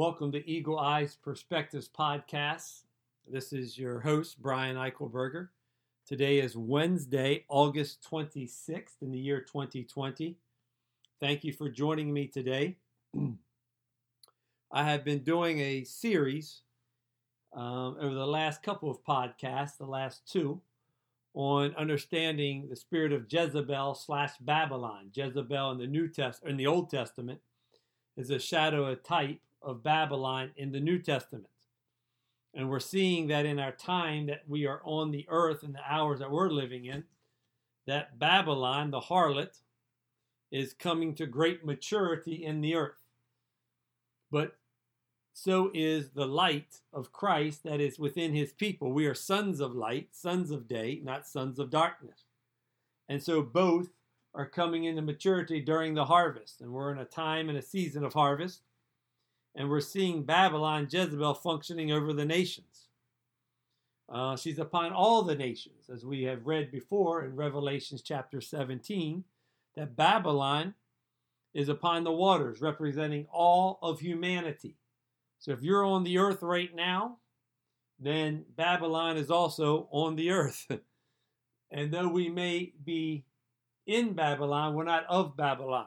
Welcome to Eagle Eyes Perspectives Podcast. This is your host, Brian Eichelberger. Today is Wednesday, August 26th in the year 2020. Thank you for joining me today. I have been doing a series um, over the last couple of podcasts, the last two, on understanding the spirit of Jezebel slash Babylon. Jezebel in the New Test in the Old Testament is a shadow, a type of Babylon in the New Testament. And we're seeing that in our time that we are on the earth in the hours that we're living in, that Babylon, the harlot, is coming to great maturity in the earth. But so is the light of Christ that is within his people. We are sons of light, sons of day, not sons of darkness. And so both are coming into maturity during the harvest. And we're in a time and a season of harvest. And we're seeing Babylon, Jezebel, functioning over the nations. Uh, she's upon all the nations, as we have read before in Revelations chapter 17, that Babylon is upon the waters, representing all of humanity. So if you're on the earth right now, then Babylon is also on the earth. and though we may be in Babylon, we're not of Babylon.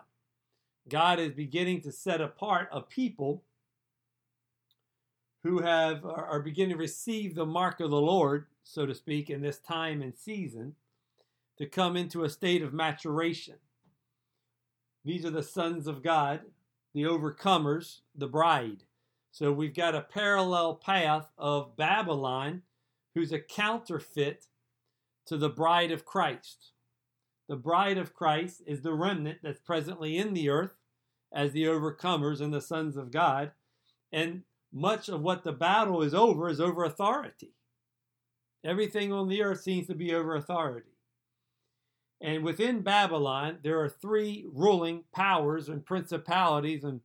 God is beginning to set apart a people who have are beginning to receive the mark of the Lord, so to speak, in this time and season, to come into a state of maturation. These are the sons of God, the overcomers, the bride. So we've got a parallel path of Babylon, who's a counterfeit to the bride of Christ. The bride of Christ is the remnant that's presently in the earth as the overcomers and the sons of God. And much of what the battle is over is over authority. Everything on the earth seems to be over authority. And within Babylon, there are three ruling powers and principalities and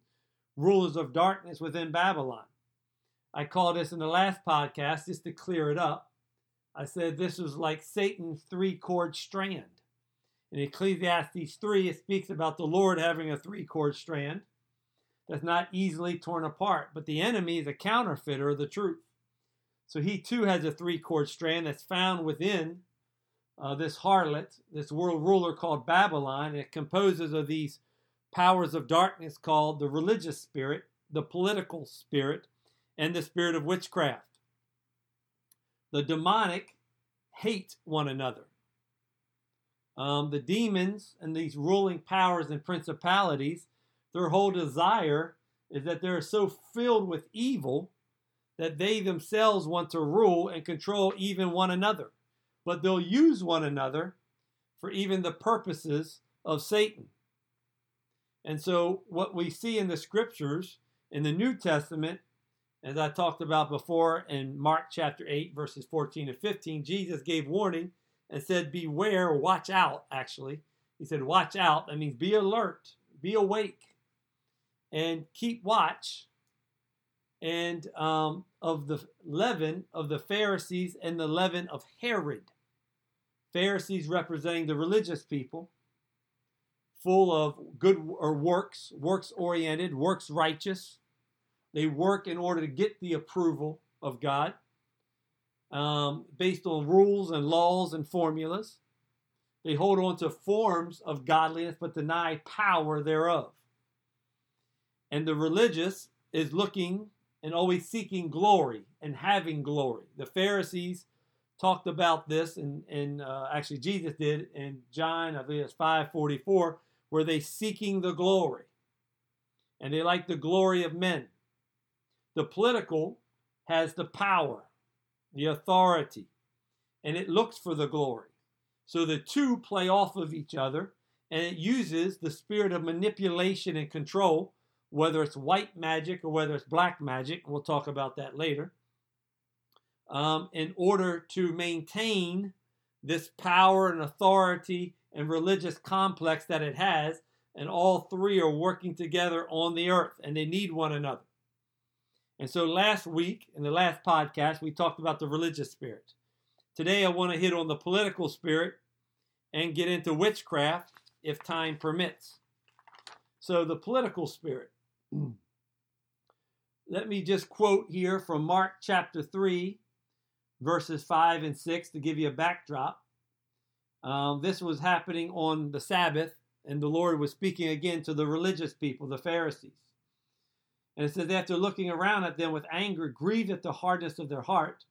rulers of darkness within Babylon. I called this in the last podcast just to clear it up. I said this was like Satan's three cord strand. In Ecclesiastes 3, it speaks about the Lord having a three cord strand that's not easily torn apart, but the enemy is a counterfeiter of the truth. So he too has a three cord strand that's found within uh, this harlot, this world ruler called Babylon. and It composes of these powers of darkness called the religious spirit, the political spirit, and the spirit of witchcraft. The demonic hate one another. Um, the demons and these ruling powers and principalities, their whole desire is that they're so filled with evil that they themselves want to rule and control even one another. But they'll use one another for even the purposes of Satan. And so, what we see in the scriptures in the New Testament, as I talked about before in Mark chapter 8, verses 14 and 15, Jesus gave warning and said, Beware, watch out, actually. He said, Watch out. That means be alert, be awake, and keep watch. And um, of the leaven of the Pharisees and the leaven of Herod. Pharisees representing the religious people, full of good or works, works oriented, works righteous. They work in order to get the approval of God um, based on rules and laws and formulas. They hold on to forms of godliness but deny power thereof. And the religious is looking and always seeking glory and having glory. The Pharisees talked about this, and, and uh, actually Jesus did in John, I think it's 544 were they seeking the glory? And they like the glory of men. The political has the power, the authority, and it looks for the glory. So the two play off of each other, and it uses the spirit of manipulation and control, whether it's white magic or whether it's black magic. We'll talk about that later. Um, in order to maintain this power and authority and religious complex that it has, and all three are working together on the earth, and they need one another. And so last week, in the last podcast, we talked about the religious spirit. Today, I want to hit on the political spirit and get into witchcraft if time permits. So, the political spirit. Let me just quote here from Mark chapter 3, verses 5 and 6 to give you a backdrop. Um, this was happening on the Sabbath, and the Lord was speaking again to the religious people, the Pharisees. And it says, after looking around at them with anger, grieved at the hardness of their heart,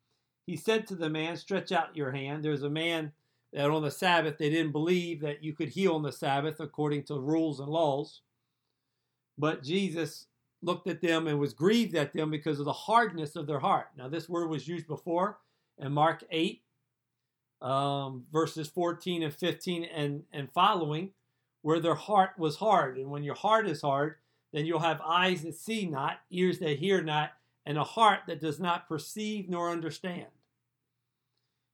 he said to the man, Stretch out your hand. There's a man that on the Sabbath they didn't believe that you could heal on the Sabbath according to rules and laws. But Jesus looked at them and was grieved at them because of the hardness of their heart. Now, this word was used before in Mark 8, um, verses 14 and 15 and, and following, where their heart was hard. And when your heart is hard, then you'll have eyes that see not, ears that hear not, and a heart that does not perceive nor understand.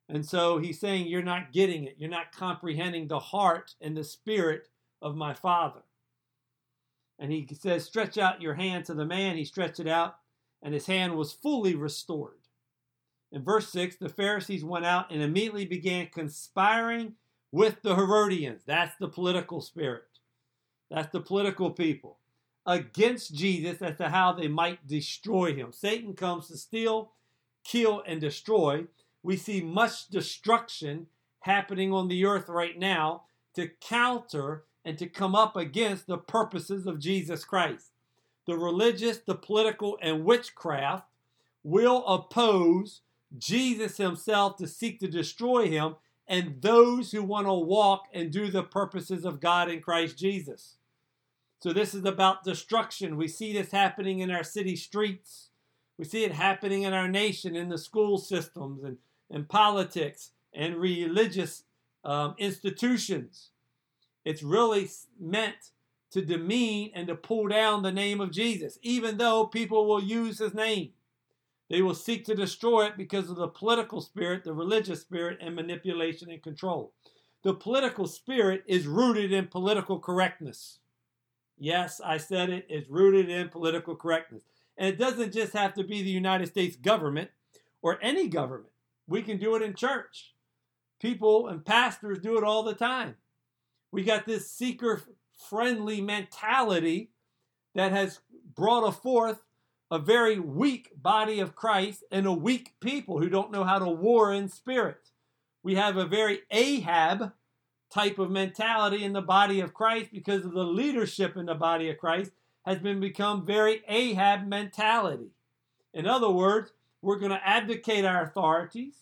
And so he's saying, You're not getting it. You're not comprehending the heart and the spirit of my Father. And he says, Stretch out your hand to the man. He stretched it out, and his hand was fully restored. In verse 6, the Pharisees went out and immediately began conspiring with the Herodians. That's the political spirit. That's the political people. Against Jesus as to how they might destroy him. Satan comes to steal, kill, and destroy we see much destruction happening on the earth right now to counter and to come up against the purposes of Jesus Christ. The religious, the political, and witchcraft will oppose Jesus himself to seek to destroy him and those who want to walk and do the purposes of God in Christ Jesus. So, this is about destruction. We see this happening in our city streets. We see it happening in our nation, in the school systems, and and politics and religious um, institutions. It's really meant to demean and to pull down the name of Jesus, even though people will use his name. They will seek to destroy it because of the political spirit, the religious spirit, and manipulation and control. The political spirit is rooted in political correctness. Yes, I said it, it's rooted in political correctness. And it doesn't just have to be the United States government or any government. We can do it in church. People and pastors do it all the time. We got this seeker friendly mentality that has brought forth a very weak body of Christ and a weak people who don't know how to war in spirit. We have a very Ahab type of mentality in the body of Christ because of the leadership in the body of Christ has been become very Ahab mentality. In other words, we're going to abdicate our authorities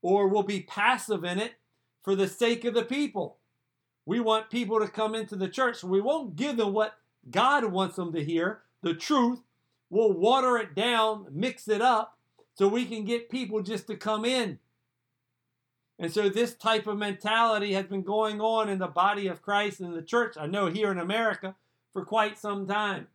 or we'll be passive in it for the sake of the people. We want people to come into the church. we won't give them what God wants them to hear, the truth. We'll water it down, mix it up, so we can get people just to come in. And so this type of mentality has been going on in the body of Christ and the church, I know here in America, for quite some time.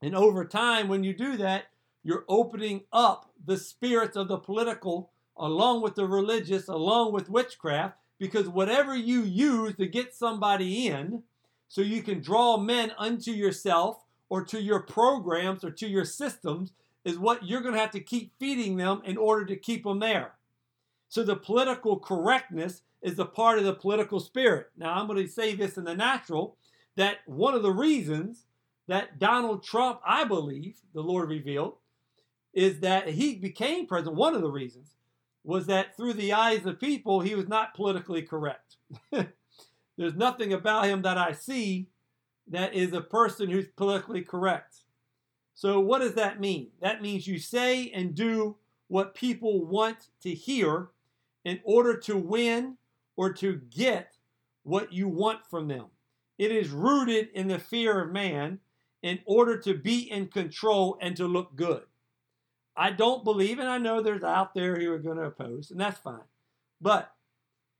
And over time, when you do that, you're opening up the spirits of the political along with the religious, along with witchcraft, because whatever you use to get somebody in, so you can draw men unto yourself or to your programs or to your systems, is what you're going to have to keep feeding them in order to keep them there. So the political correctness is a part of the political spirit. Now, I'm going to say this in the natural that one of the reasons that Donald Trump, I believe, the Lord revealed, is that he became president. One of the reasons was that through the eyes of people, he was not politically correct. There's nothing about him that I see that is a person who's politically correct. So, what does that mean? That means you say and do what people want to hear in order to win or to get what you want from them. It is rooted in the fear of man in order to be in control and to look good. I don't believe, and I know there's out there who are going to oppose, and that's fine. But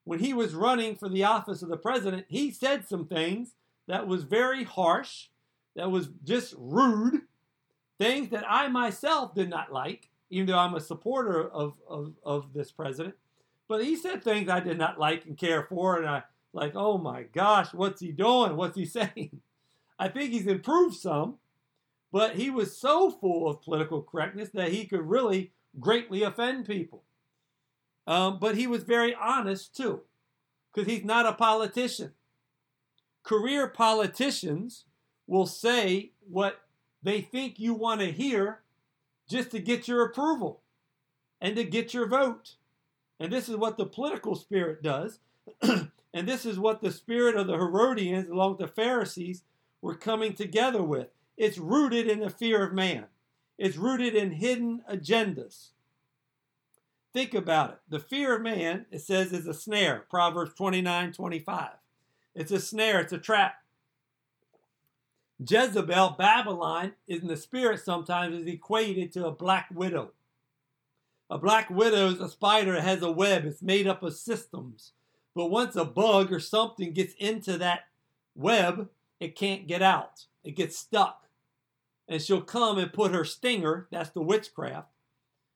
when he was running for the office of the president, he said some things that was very harsh, that was just rude, things that I myself did not like, even though I'm a supporter of, of, of this president. But he said things I did not like and care for, and I like, oh my gosh, what's he doing? What's he saying? I think he's improved some, but he was so full of political correctness that he could really greatly offend people. Um, but he was very honest too, because he's not a politician. Career politicians will say what they think you want to hear just to get your approval and to get your vote. And this is what the political spirit does. and this is what the spirit of the Herodians, along with the Pharisees, were coming together with. It's rooted in the fear of man, it's rooted in hidden agendas. Think about it. The fear of man, it says, is a snare. Proverbs 29 25. It's a snare, it's a trap. Jezebel, Babylon, in the spirit sometimes is equated to a black widow. A black widow is a spider that has a web. It's made up of systems. But once a bug or something gets into that web, it can't get out. It gets stuck. And she'll come and put her stinger, that's the witchcraft.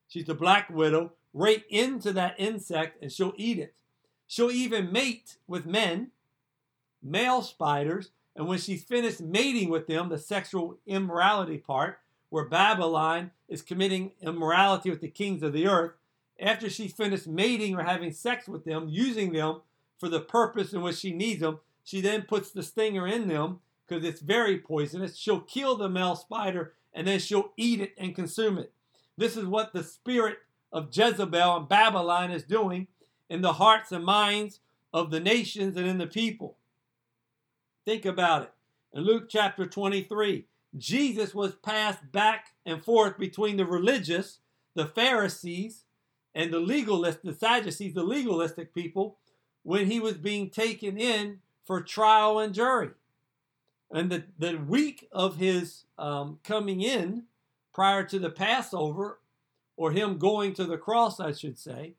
She's the black widow, right into that insect and she'll eat it. She'll even mate with men, male spiders, and when she's finished mating with them, the sexual immorality part, where Babylon is committing immorality with the kings of the earth, after she's finished mating or having sex with them, using them for the purpose in which she needs them, she then puts the stinger in them because it's very poisonous. She'll kill the male spider and then she'll eat it and consume it. This is what the spirit of Jezebel and Babylon is doing in the hearts and minds of the nations and in the people. Think about it. In Luke chapter 23, Jesus was passed back and forth between the religious, the Pharisees, and the legalists, the Sadducees, the legalistic people, when he was being taken in for trial and jury. And the, the week of his um, coming in, prior to the Passover, or him going to the cross, I should say,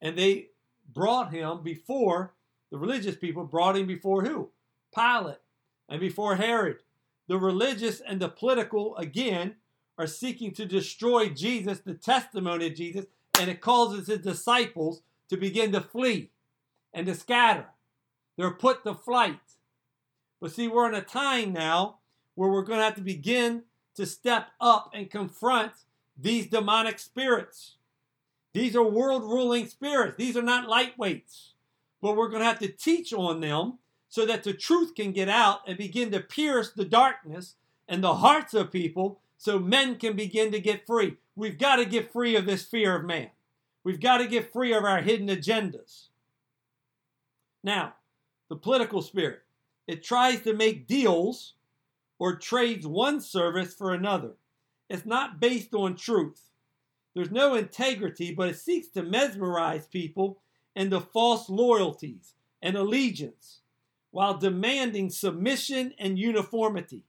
and they brought him before the religious people brought him before who? Pilate and before Herod. The religious and the political, again, are seeking to destroy Jesus, the testimony of Jesus, and it causes his disciples to begin to flee and to scatter. They're put to flight. But see, we're in a time now where we're going to have to begin to step up and confront these demonic spirits. These are world ruling spirits. These are not lightweights. But we're going to have to teach on them so that the truth can get out and begin to pierce the darkness and the hearts of people so men can begin to get free. We've got to get free of this fear of man. We've got to get free of our hidden agendas. Now, the political spirit. It tries to make deals or trades one service for another. It's not based on truth. There's no integrity, but it seeks to mesmerize people into false loyalties and allegiance while demanding submission and uniformity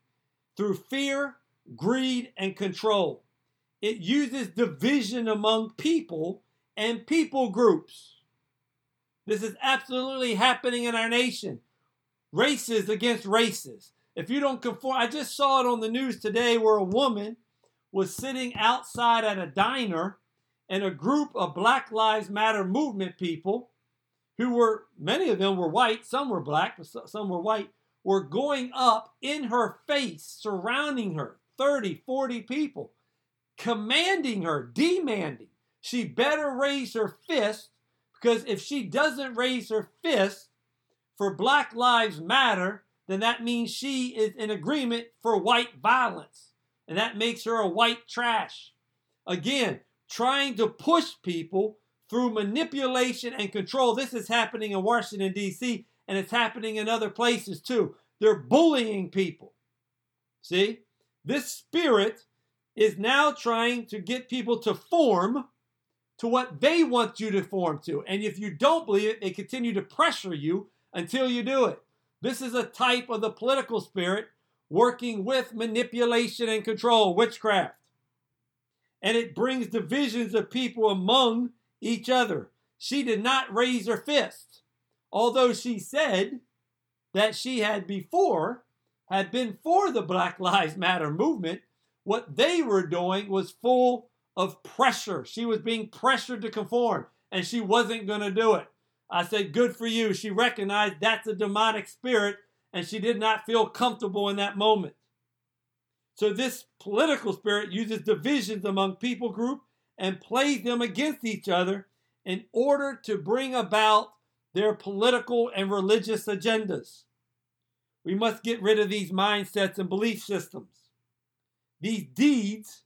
through fear, greed, and control. It uses division among people and people groups. This is absolutely happening in our nation. Races against races. If you don't conform, I just saw it on the news today where a woman was sitting outside at a diner, and a group of Black Lives Matter movement people, who were, many of them were white, some were black, but some were white, were going up in her face, surrounding her, 30, 40 people, commanding her, demanding she better raise her fist because if she doesn't raise her fist for Black Lives Matter, then that means she is in agreement for white violence and that makes her a white trash. Again, trying to push people through manipulation and control. This is happening in Washington, D.C., and it's happening in other places too. They're bullying people. See? This spirit is now trying to get people to form to what they want you to form to. And if you don't believe it, they continue to pressure you until you do it. This is a type of the political spirit working with manipulation and control, witchcraft. And it brings divisions of people among each other. She did not raise her fist, although she said that she had before had been for the Black Lives Matter movement. What they were doing was full of pressure. She was being pressured to conform, and she wasn't going to do it. I said, Good for you. She recognized that's a demonic spirit and she did not feel comfortable in that moment. So this political spirit uses divisions among people group and plays them against each other in order to bring about their political and religious agendas. We must get rid of these mindsets and belief systems. these deeds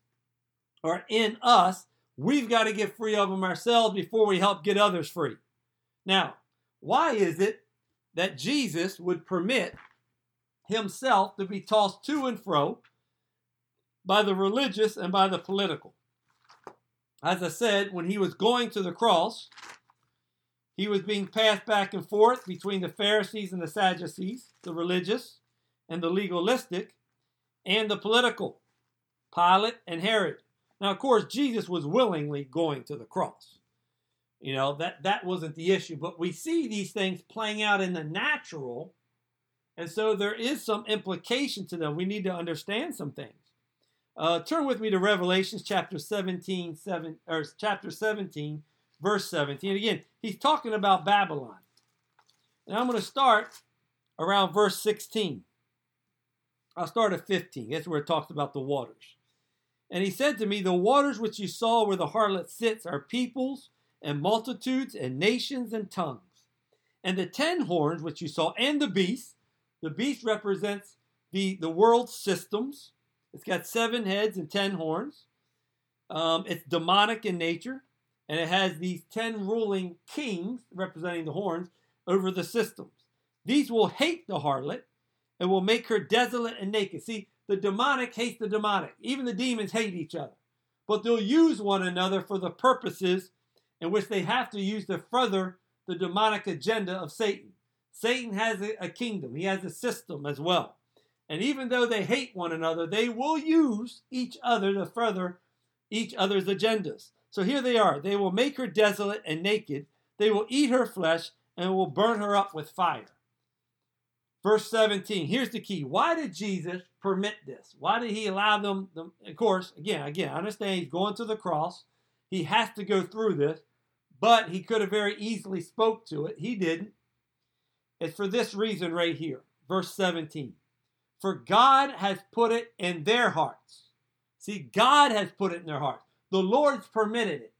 are in us. We've got to get free of them ourselves before we help get others free. Now, why is it that Jesus would permit himself to be tossed to and fro by the religious and by the political? As I said, when he was going to the cross, he was being passed back and forth between the Pharisees and the Sadducees, the religious and the legalistic, and the political, Pilate and Herod. Now, of course, Jesus was willingly going to the cross. You know, that, that wasn't the issue. But we see these things playing out in the natural. And so there is some implication to them. We need to understand some things. Uh, turn with me to Revelations chapter 17, 7, or chapter 17, verse 17. Again, he's talking about Babylon. And I'm going to start around verse 16. I'll start at 15. That's where it talks about the waters. And he said to me, The waters which you saw where the harlot sits are peoples and multitudes and nations and tongues. And the ten horns which you saw, and the beast, the beast represents the, the world systems. It's got seven heads and ten horns. Um, it's demonic in nature, and it has these ten ruling kings representing the horns over the systems. These will hate the harlot and will make her desolate and naked. See, the demonic hates the demonic. Even the demons hate each other. But they'll use one another for the purposes in which they have to use to further the demonic agenda of Satan. Satan has a, kingdom, he has a system as well. And even though they hate one another, they will use each other to further each other's agendas. So here they are. They will make her desolate and naked. They will eat her flesh and will burn her up with fire. Verse 17, here's the key. Why did Jesus permit this? Why did he allow them? of course, again, again, I understand he's going to the cross. He has to go through this, but he could have very easily spoke to it. He didn't. It's for this reason right here. Verse 17. For God has put it in their hearts. See, God has put it in their hearts. The Lord's permitted it.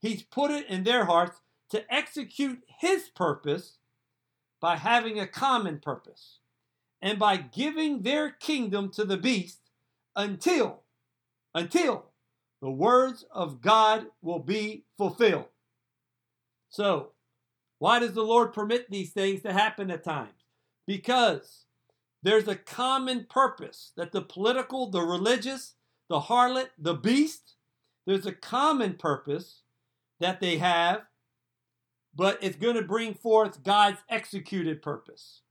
He's put it in their hearts to execute his purpose by having a common purpose and by giving their kingdom to the beast until until the words of God will be fulfilled. So, why does the Lord permit these things to happen at times? Because there's a common purpose that the political, the religious, the harlot, the beast, there's a common purpose that they have but it's going to bring forth God's executed purpose.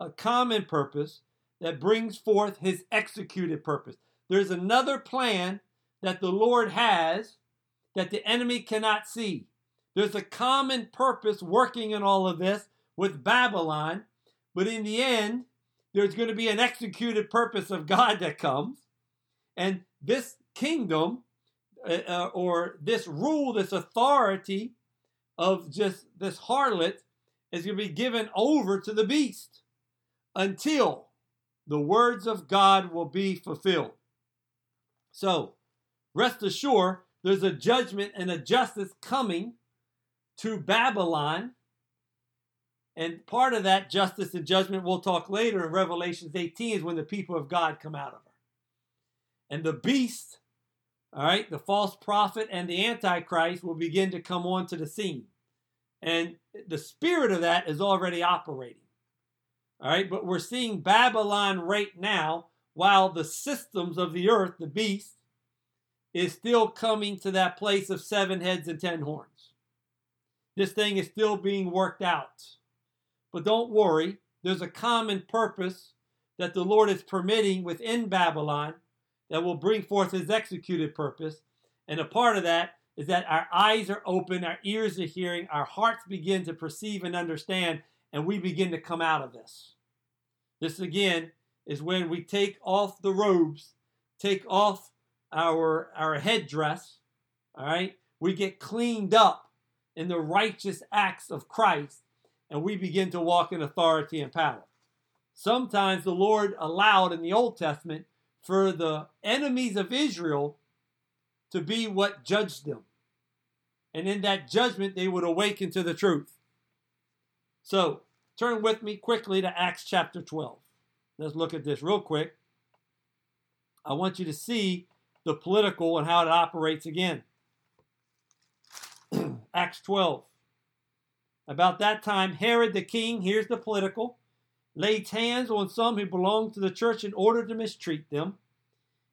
A common purpose that brings forth his executed purpose. There's another plan that the Lord has that the enemy cannot see. There's a common purpose working in all of this with Babylon, but in the end, there's going to be an executed purpose of God that comes. And this kingdom, uh, uh or this rule, this authority, of just this harlot is going to be given over to the beast until the words of God will be fulfilled. So, rest assured, there's a judgment and a justice coming to Babylon. And part of that justice and judgment we'll talk later in Revelations 18 is when the people of God come out of her. And the beast, all right, the false prophet and the antichrist will begin to come onto the scene. And the spirit of that is already operating. All right, but we're seeing Babylon right now while the systems of the earth, the beast, is still coming to that place of seven heads and ten horns. This thing is still being worked out. But don't worry, there's a common purpose that the Lord is permitting within Babylon that will bring forth his executed purpose. And a part of that is that our eyes are open, our ears are hearing, our hearts begin to perceive and understand, and we begin to come out of this. This again is when we take off the robes, take off our, our headdress, all right? We get cleaned up in the righteous acts of Christ, and we begin to walk in authority and power. Sometimes the Lord allowed in the Old Testament for the enemies of Israel to be what judged them and in that judgment they would awaken to the truth. So, turn with me quickly to Acts chapter 12. Let's look at this real quick. I want you to see the political and how it operates again. Acts 12. About that time, Herod the king, here's the political, laid hands on some who belonged to the church in order to mistreat them.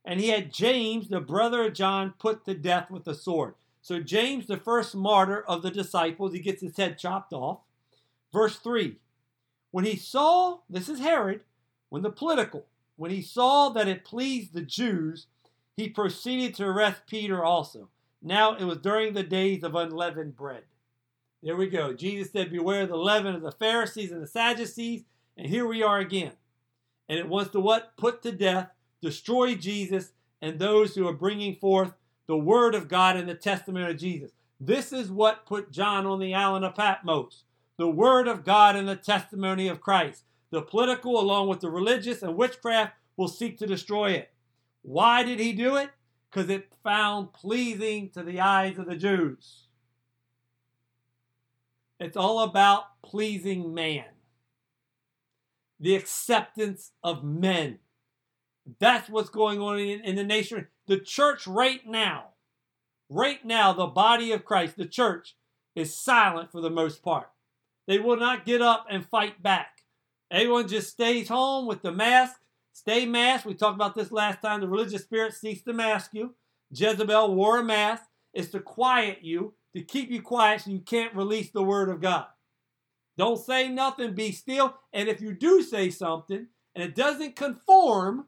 And he had James, the brother of John, put to death with a sword. So, James, the first martyr of the disciples, he gets his head chopped off. Verse 3 When he saw, this is Herod, when the political, when he saw that it pleased the Jews, he proceeded to arrest Peter also. Now it was during the days of unleavened bread. There we go. Jesus said, Beware the leaven of the Pharisees and the Sadducees. And here we are again. And it wants to what? Put to death, destroy Jesus and those who are bringing forth the word of God and the testimony of Jesus. This is what put John on the island of Patmos. The word of God and the testimony of Christ. The political, along with the religious and witchcraft, will seek to destroy it. Why did he do it? Because it found pleasing to the eyes of the Jews. It's all about pleasing man, the acceptance of men. That's what's going on in, in, the nation. The church, right now, right now, the body of Christ, the church, is silent for the most part. They will not get up and fight back. Everyone just stays home with the mask Stay masked. We talked about this last time. The religious spirit seeks to mask you. Jezebel wore a mask. It's to quiet you, to keep you quiet so you can't release the word of God. Don't say nothing, be still. And if you do say something and it doesn't conform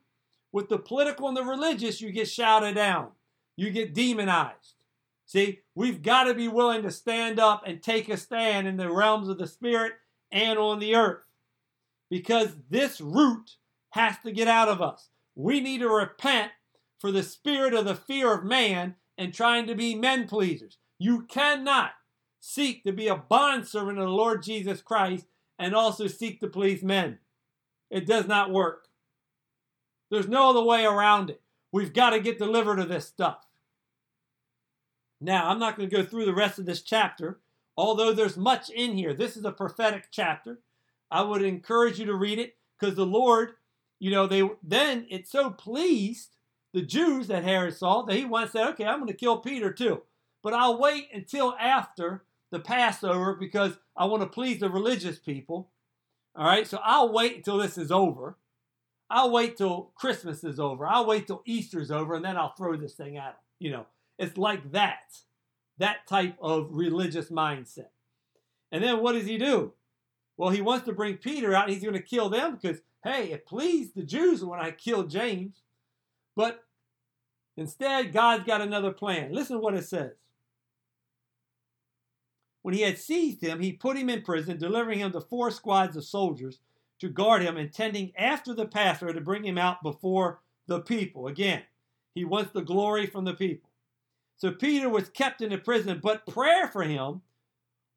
with the political and the religious, you get shouted down. You get demonized. See, we've got to be willing to stand up and take a stand in the realms of the spirit and on the earth. Because this root has to get out of us. We need to repent for the spirit of the fear of man and trying to be men pleasers. You cannot seek to be a bondservant of the Lord Jesus Christ and also seek to please men. It does not work. There's no other way around it. We've got to get delivered of this stuff. Now, I'm not going to go through the rest of this chapter, although there's much in here. This is a prophetic chapter. I would encourage you to read it because the Lord you know, they then it so pleased the Jews that Herod saw that he once said, okay, I'm going to kill Peter too. But I'll wait until after the Passover because I want to please the religious people. All right, so I'll wait until this is over. I'll wait till Christmas is over. I'll wait till Easter's over, and then I'll throw this thing at him. You know, it's like that, that type of religious mindset. And then what does he do? Well, he wants to bring Peter out. he's going to kill them because hey, it pleased the Jews when I killed James. But instead, God's got another plan. Listen to what it says. When he had seized him, he put him in prison, delivering him to four squads of soldiers to guard him, intending after the Passover to bring him out before the people. Again, he wants the glory from the people. So Peter was kept in the prison, but prayer for him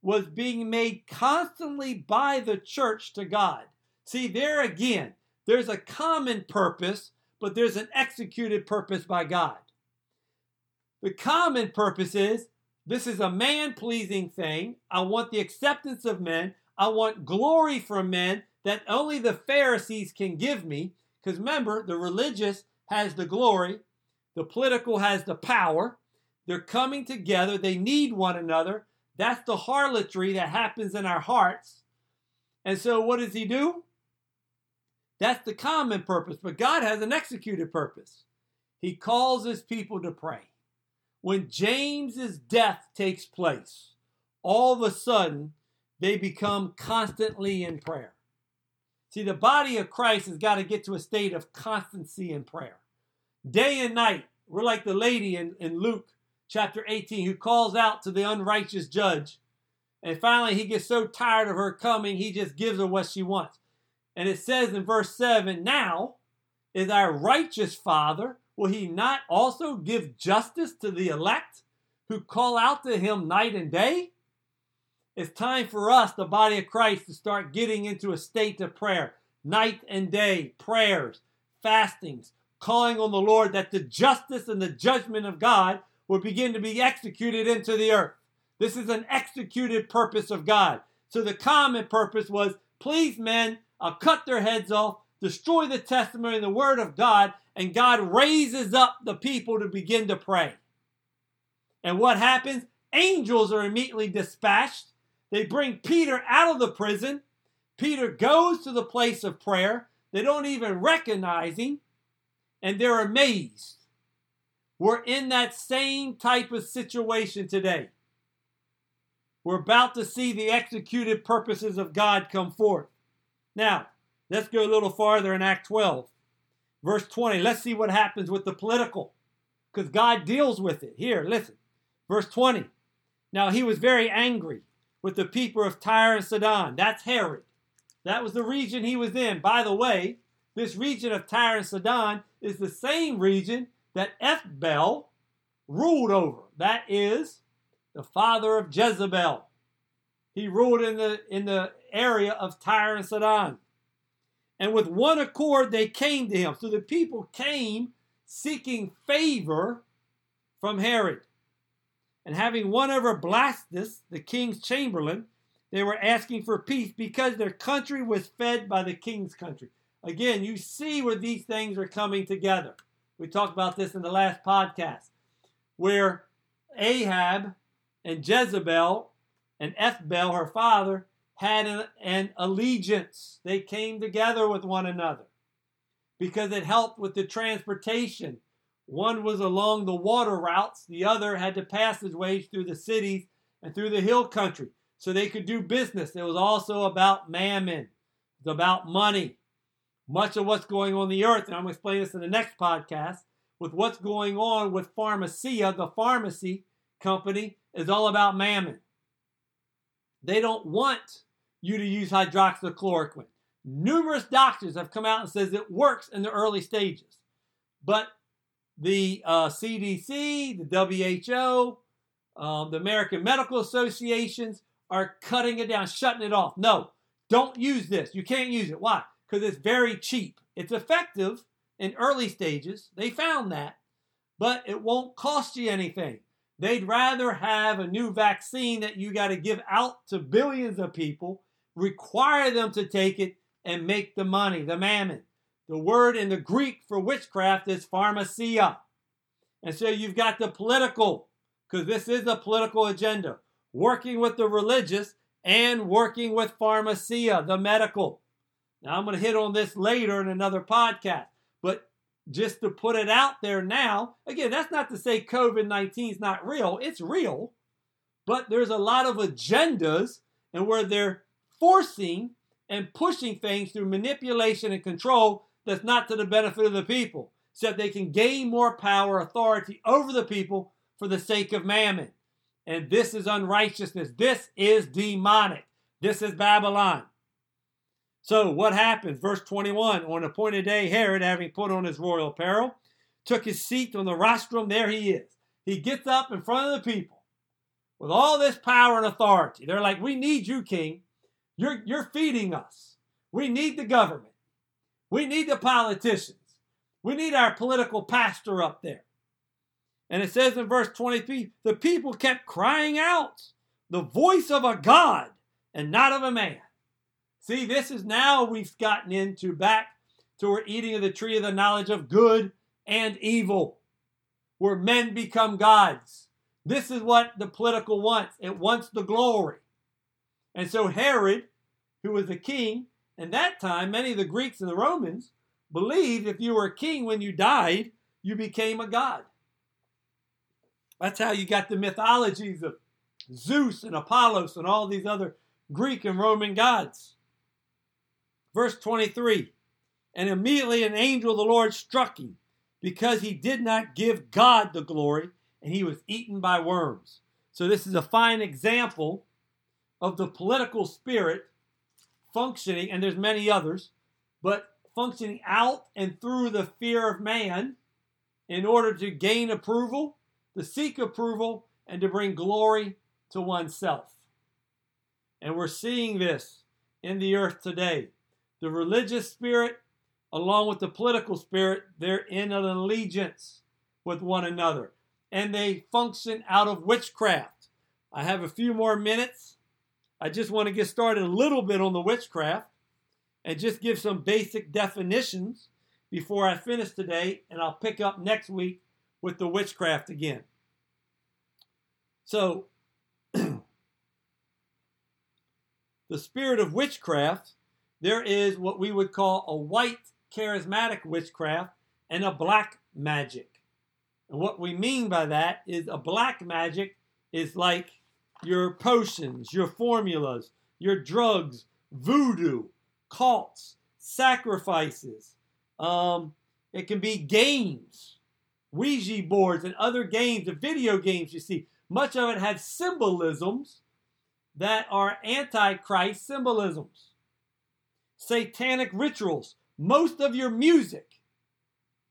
was being made constantly by the church to God. See, there again, there's a common purpose, but there's an executed purpose by God. The common purpose is this is a man pleasing thing. I want the acceptance of men. I want glory from men that only the Pharisees can give me. Because remember, the religious has the glory, the political has the power. They're coming together, they need one another. That's the harlotry that happens in our hearts. And so, what does he do? That's the common purpose, but God has an executed purpose. He calls his people to pray. When James's death takes place, all of a sudden they become constantly in prayer. See, the body of Christ has got to get to a state of constancy in prayer. Day and night, we're like the lady in, in Luke chapter 18 who calls out to the unrighteous judge. And finally, he gets so tired of her coming, he just gives her what she wants. And it says in verse 7 Now is our righteous Father, will he not also give justice to the elect who call out to him night and day? It's time for us, the body of Christ, to start getting into a state of prayer. Night and day, prayers, fastings, calling on the Lord that the justice and the judgment of God will begin to be executed into the earth. This is an executed purpose of God. So the common purpose was please men I'll cut their heads off, destroy the testimony and the word of God, and God raises up the people to begin to pray. And what happens? Angels are immediately dispatched. They bring Peter out of the prison. Peter goes to the place of prayer. They don't even recognize him, and they're amazed. We're in that same type of situation today. We're about to see the executed purposes of God come forth. Now, let's go a little farther in Act 12, verse 20. Let's see what happens with the political, because God deals with it. Here, listen. Verse 20. Now, he was very angry with the people of Tyre and Sidon. That's Herod. That was the region he was in. By the way, this region of Tyre and Sidon is the same region that Ethbaal ruled over. That is the father of Jezebel. He ruled in the in the area of Tyre and Sidon. And with one accord they came to him. So the people came seeking favor from Herod. And having won over Blastus, the king's chamberlain, they were asking for peace because their country was fed by the king's country. Again, you see where these things are coming together. We talked about this in the last podcast, where Ahab and Jezebel and Ethbaal, her father, had an, an allegiance. They came together with one another because it helped with the transportation. One was along the water routes, the other had to passageways through the cities and through the hill country so they could do business. It was also about mammon, it's about money. Much of what's going on the earth, and I'm going to explain this in the next podcast, with what's going on with Pharmacia, the pharmacy company, is all about mammon. They don't want you to use hydroxychloroquine. Numerous doctors have come out and says it works in the early stages, but the uh, CDC, the WHO, um, the American Medical Associations are cutting it down, shutting it off. No, don't use this. You can't use it. Why? Because it's very cheap. It's effective in early stages. They found that, but it won't cost you anything. They'd rather have a new vaccine that you got to give out to billions of people, require them to take it, and make the money, the mammon. The word in the Greek for witchcraft is pharmacia. And so you've got the political, because this is a political agenda, working with the religious and working with pharmacia, the medical. Now, I'm going to hit on this later in another podcast, but just to put it out there now. Again, that's not to say COVID 19 is not real, it's real, but there's a lot of agendas and where they're forcing and pushing things through manipulation and control that's not to the benefit of the people, so that they can gain more power, authority over the people for the sake of mammon. And this is unrighteousness. This is demonic. This is Babylon. So what happens? Verse 21 On appointed day, Herod, having put on his royal apparel, took his seat on the rostrum. There he is. He gets up in front of the people with all this power and authority. They're like, We need you, king. You're, you're feeding us. We need the government. We need the politicians. We need our political pastor up there. And it says in verse 23 the people kept crying out, the voice of a God and not of a man. See, this is now we've gotten into back to we're eating of the tree of the knowledge of good and evil, where men become gods. This is what the political wants. It wants the glory. And so Herod, who was a king, and that time many of the Greeks and the Romans believed if you were a king when you died, you became a god. That's how you got the mythologies of Zeus and Apollos and all these other Greek and Roman gods. Verse 23 And immediately an angel of the Lord struck him because he did not give God the glory, and he was eaten by worms. So, this is a fine example of the political spirit functioning, and there's many others, but functioning out and through the fear of man in order to gain approval, to seek approval, and to bring glory to oneself. And we're seeing this in the earth today the religious spirit along with the political spirit, they're in an allegiance with one another. And they function out of witchcraft. I have a few more minutes. I just want to get started a little bit on the witchcraft and just give some basic definitions. before I finish today, and I'll pick up next week with the witchcraft again. So, the spirit of witchcraft, there is what we would call a white charismatic witchcraft and a black magic. And what we mean by that is a black magic is like your potions, your formulas, your drugs, voodoo, cults, sacrifices. Um, it can be games, Ouija boards, and other games, the video games you see. Much of it has symbolisms that are antichrist symbolisms. Satanic rituals. Most of your music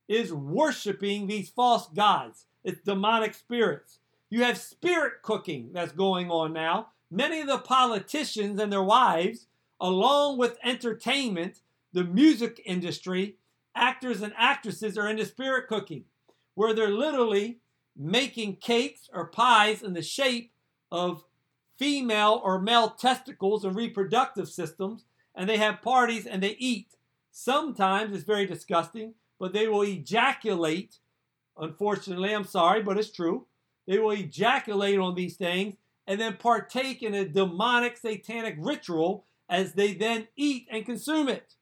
is worshiping these false gods. It's demonic spirits. You have spirit cooking that's going on now. Many of the politicians and their wives, along with entertainment, the music industry, actors and actresses are into spirit cooking, where they're literally making cakes or pies in the shape of female or male testicles and reproductive systems, and they have parties and they eat. Sometimes it's very disgusting but they will ejaculate. Unfortunately, I'm sorry, but it's true. They will ejaculate on these things and then partake in a demonic satanic ritual as they then eat and consume it.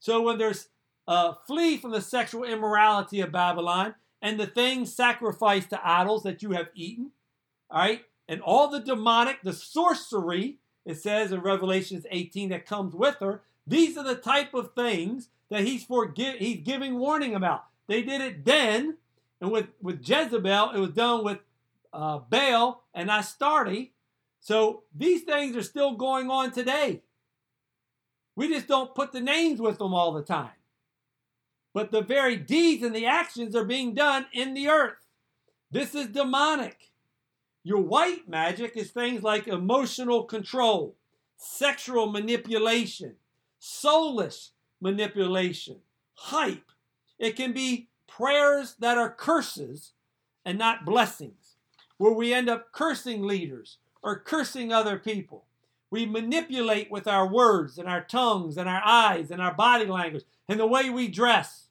So when there's uh, flee from the sexual immorality of Babylon and the things sacrificed to idols that you have eaten, all right, and all the demonic, the sorcery, it says in Revelations 18 that comes with her. These are the type of things that he's forgive, he's giving warning about. They did it then, and with, with Jezebel, it was done with uh, Baal and Astarte. So these things are still going on today. We just don't put the names with them all the time. But the very deeds and the actions are being done in the earth. This is demonic. Your white magic is things like emotional control, sexual manipulation, soulless manipulation, hype. It can be prayers that are curses and not blessings, where we end up cursing leaders or cursing other people. We manipulate with our words and our tongues and our eyes and our body language and the way we dress.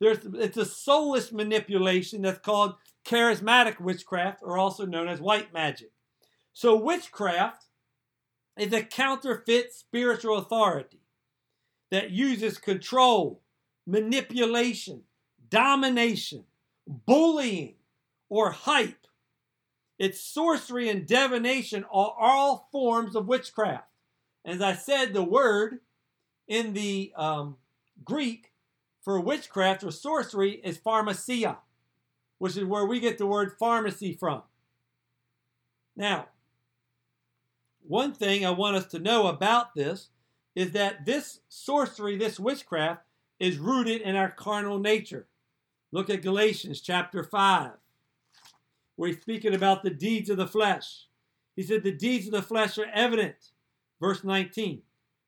There's, it's a soulless manipulation that's called charismatic witchcraft, or also known as white magic. So, witchcraft is a counterfeit spiritual authority that uses control, manipulation, domination, bullying, or hype. It's sorcery and divination are all forms of witchcraft. As I said, the word in the um, Greek for witchcraft or sorcery is pharmacia, which is where we get the word pharmacy from. Now, one thing I want us to know about this is that this sorcery, this witchcraft, is rooted in our carnal nature. Look at Galatians chapter 5, where he's speaking about the deeds of the flesh. He said, The deeds of the flesh are evident, verse 19,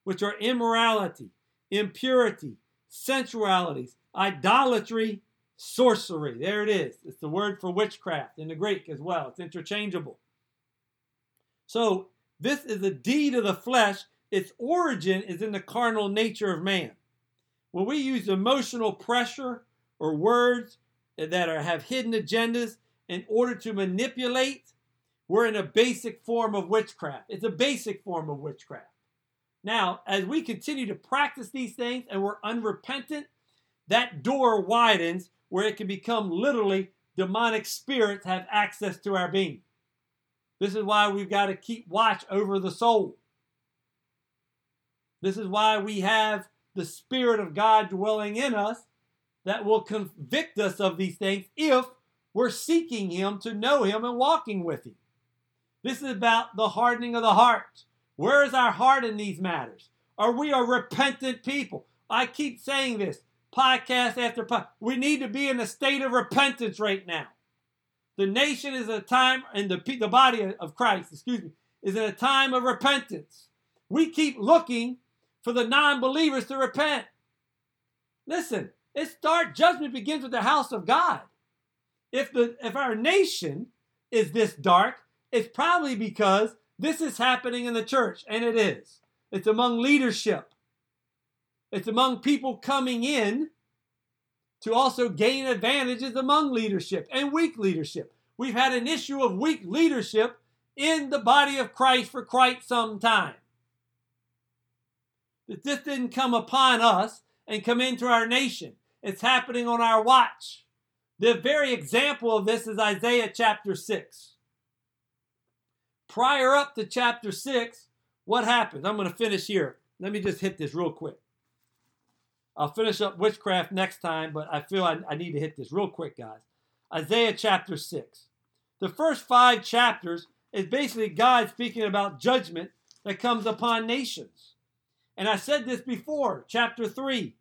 which are immorality, impurity, sensualities, idolatry, sorcery. There it is. It's the word for witchcraft in the Greek as well, it's interchangeable. So, this is a deed of the flesh its origin is in the carnal nature of man. When we use emotional pressure or words that are, have hidden agendas in order to manipulate, we're in a basic form of witchcraft. It's a basic form of witchcraft. Now, as we continue to practice these things and we're unrepentant, that door widens where it can become literally demonic spirits have access to our being. This is why we've got to keep watch over the soul. This is why we have the Spirit of God dwelling in us that will convict us of these things if we're seeking Him to know Him and walking with Him. This is about the hardening of the heart. Where is our heart in these matters? Are we a repentant people? I keep saying this podcast after podcast. We need to be in a state of repentance right now. The nation is a time, and the, the body of Christ, excuse me, is in a time of repentance. We keep looking for the non believers to repent. Listen, it start judgment begins with the house of God. If the if our nation is this dark, it's probably because this is happening in the church, and it is. It's among leadership. It's among people coming in to also gain advantages among leadership and weak leadership. We've had an issue of weak leadership in the body of Christ for quite some time. That this didn't come upon us and come into our nation. It's happening on our watch. The very example of this is Isaiah chapter 6. Prior up to chapter 6, what happens? I'm going to finish here. Let me just hit this real quick. I'll finish up witchcraft next time, but I feel I, I need to hit this real quick, guys. Isaiah chapter 6. The first five chapters is basically God speaking about judgment that comes upon nations. And I said this before, chapter 3.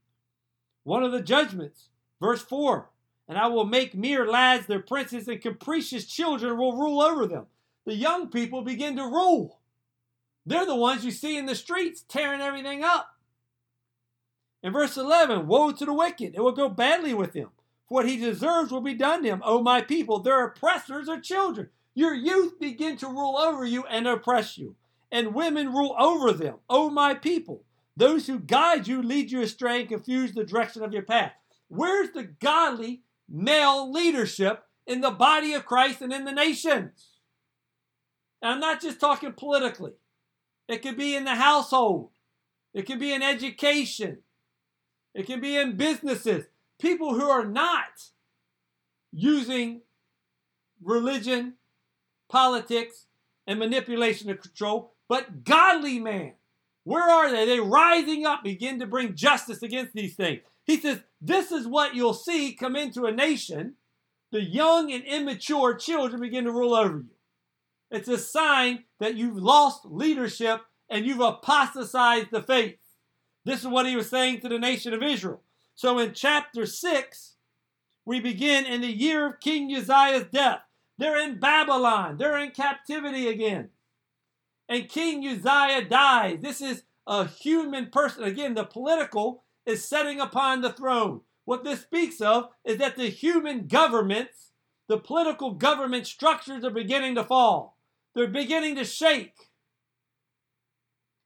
One of the judgments, verse 4. And I will make mere lads their princes, and capricious children will rule over them. The young people begin to rule. They're the ones you see in the streets tearing everything up. In verse 11, woe to the wicked, it will go badly with him. For what he deserves will be done to him. O my people, their oppressors are children. Your youth begin to rule over you and oppress you, and women rule over them. O my people, those who guide you lead you astray and confuse the direction of your path. Where's the godly male leadership in the body of Christ and in the nations? And I'm not just talking politically. It could be in the household. It could be in education. It can be in businesses. People who are not using religion, politics, and manipulation to control, but godly man. Where are they? They rising up, begin to bring justice against these things. He says, This is what you'll see come into a nation. The young and immature children begin to rule over you. It's a sign that you've lost leadership and you've apostatized the faith. This is what he was saying to the nation of Israel. So in chapter 6, we begin in the year of King Uzziah's death. They're in Babylon, they're in captivity again. And King Uzziah dies. This is a human person. Again, the political is setting upon the throne. What this speaks of is that the human governments, the political government structures are beginning to fall. They're beginning to shake.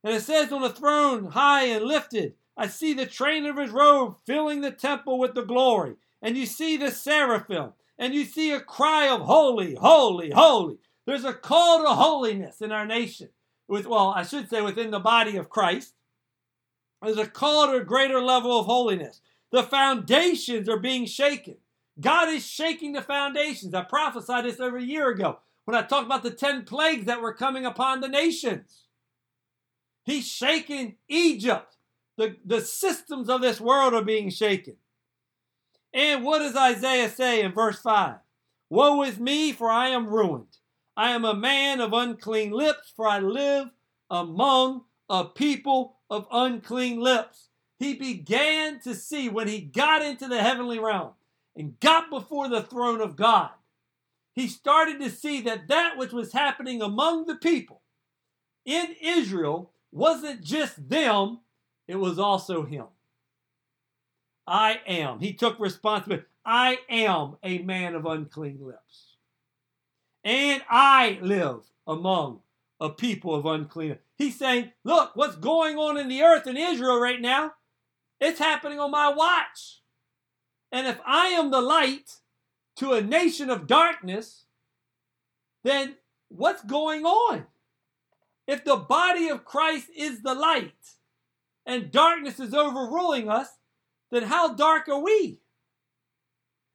And it says, On the throne, high and lifted, I see the train of his robe filling the temple with the glory. And you see the seraphim, and you see a cry of holy, holy, holy. There's a call to holiness in our nation. With, well, I should say within the body of Christ. There's a call to a greater level of holiness. The foundations are being shaken. God is shaking the foundations. I prophesied this over a year ago when I talked about the 10 plagues that were coming upon the nations. He's shaking Egypt. The, the systems of this world are being shaken. And what does Isaiah say in verse 5? Woe is me, for I am ruined. I am a man of unclean lips, for I live among a people of unclean lips. He began to see when he got into the heavenly realm and got before the throne of God. He started to see that that which was happening among the people in Israel wasn't just them, it was also him. I am. He took responsibility. I am a man of unclean lips. And I live among a people of unclean. He's saying, look, what's going on in the earth in Israel right now? It's happening on my watch. And if I am the light to a nation of darkness, then what's going on? If the body of Christ is the light and darkness is overruling us, then how dark are we?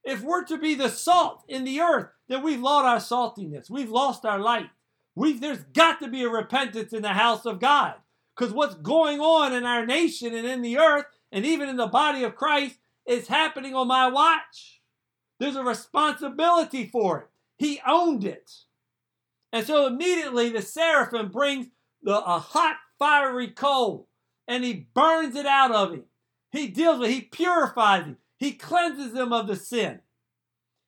If we're to be the salt in the earth, then we've lost our saltiness. We've lost our light. We've, there's got to be a repentance in the house of God. Because what's going on in our nation and in the earth and even in the body of Christ is happening on my watch. There's a responsibility for it. He owned it. And so immediately the seraphim brings the, a hot, fiery coal and he burns it out of him. He deals with it, he purifies him, he cleanses him of the sin.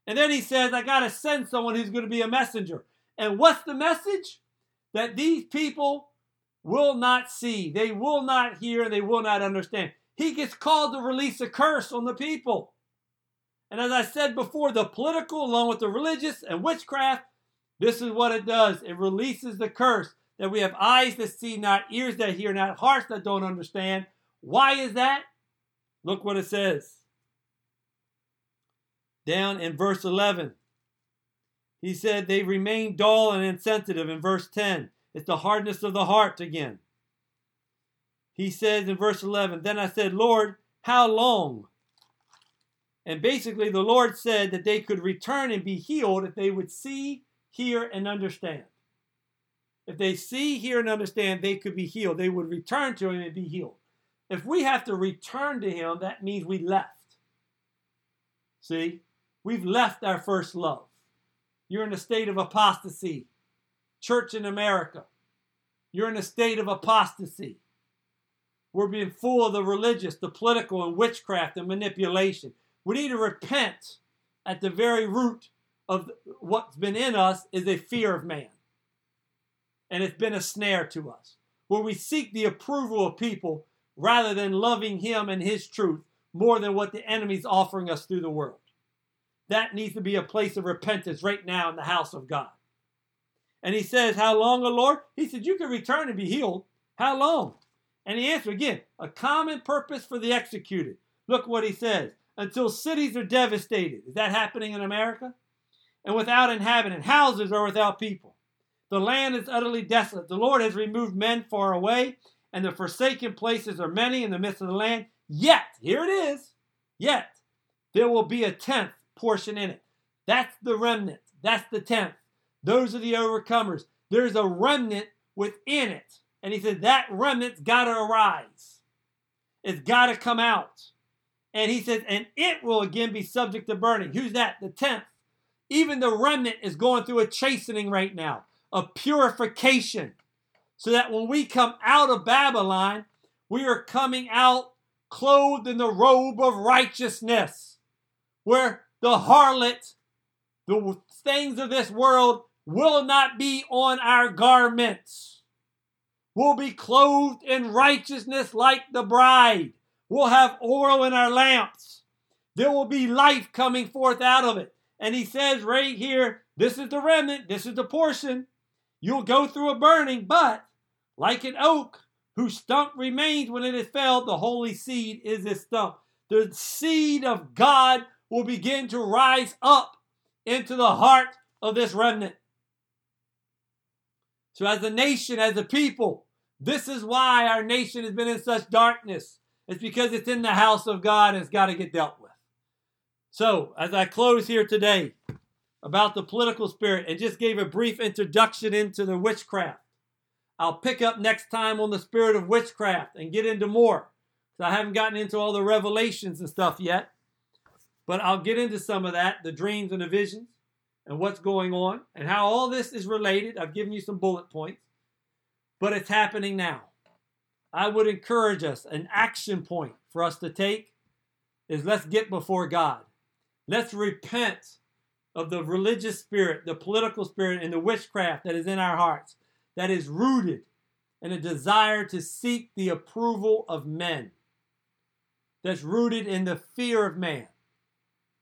And then he says, I got to send someone who's going to be a messenger. And what's the message? That these people will not see, they will not hear, and they will not understand. He gets called to release a curse on the people. And as I said before, the political, along with the religious and witchcraft, this is what it does it releases the curse that we have eyes that see, not ears that hear, not hearts that don't understand. Why is that? Look what it says. down in verse 11. He said they remain dull and insensitive in verse 10. It's the hardness of the heart again. He says in verse 11, Then I said, Lord, how long? And basically, the Lord said that they could return and be healed if they would see, hear, and understand. If they see, hear, and understand, they could be healed. They would return to Him and be healed. If we have to return to Him, that means we left. See? We've left our first love. You're in a state of apostasy. Church in America, you're in a state of apostasy. We're being full of the religious, the political, and witchcraft and manipulation. We need to repent at the very root of what's been in us is a fear of man. And it's been a snare to us, where we seek the approval of people rather than loving Him and His truth more than what the enemy's offering us through the world. That needs to be a place of repentance right now in the house of God. And he says, How long, O Lord? He said, You can return and be healed. How long? And he answered again, A common purpose for the executed. Look what he says. Until cities are devastated. Is that happening in America? And without inhabitant, houses are without people. The land is utterly desolate. The Lord has removed men far away, and the forsaken places are many in the midst of the land. Yet, here it is, yet there will be a tenth portion in it. That's the remnant. That's the tenth. Those are the overcomers. There's a remnant within it. And he said that remnant's got to arise. It's got to come out. And he says, and it will again be subject to burning. Who's that? The tenth. Even the remnant is going through a chastening right now, a purification. So that when we come out of Babylon, we are coming out clothed in the robe of righteousness, where the harlot, the things of this world will not be on our garments. We'll be clothed in righteousness like the bride. We'll have oil in our lamps. There will be life coming forth out of it. And he says right here, this is the remnant, this is the portion. You'll go through a burning, but like an oak whose stump remains when it is felled, the holy seed is its stump. The seed of God will begin to rise up into the heart of this remnant. So, as a nation, as a people, this is why our nation has been in such darkness. It's because it's in the house of God and it's got to get dealt with. So, as I close here today about the political spirit and just gave a brief introduction into the witchcraft, I'll pick up next time on the spirit of witchcraft and get into more. So I haven't gotten into all the revelations and stuff yet. But I'll get into some of that, the dreams and the visions, and what's going on, and how all this is related. I've given you some bullet points, but it's happening now. I would encourage us, an action point for us to take is let's get before God. Let's repent of the religious spirit, the political spirit, and the witchcraft that is in our hearts, that is rooted in a desire to seek the approval of men, that's rooted in the fear of man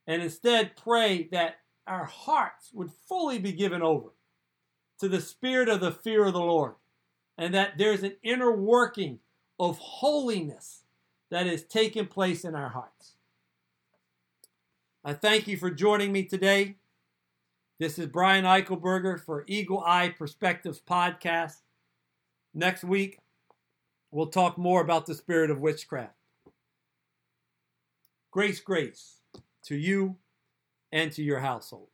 and instead pray that our hearts would fully be given over to the spirit of the fear of the Lord, and that there's an inner working of holiness that is taking place in our hearts. I thank you for joining me today. This is Brian Eichelberger for Eagle Eye Perspectives Podcast. Next week, we'll talk more about the spirit of witchcraft. Grace, grace to you and to your household.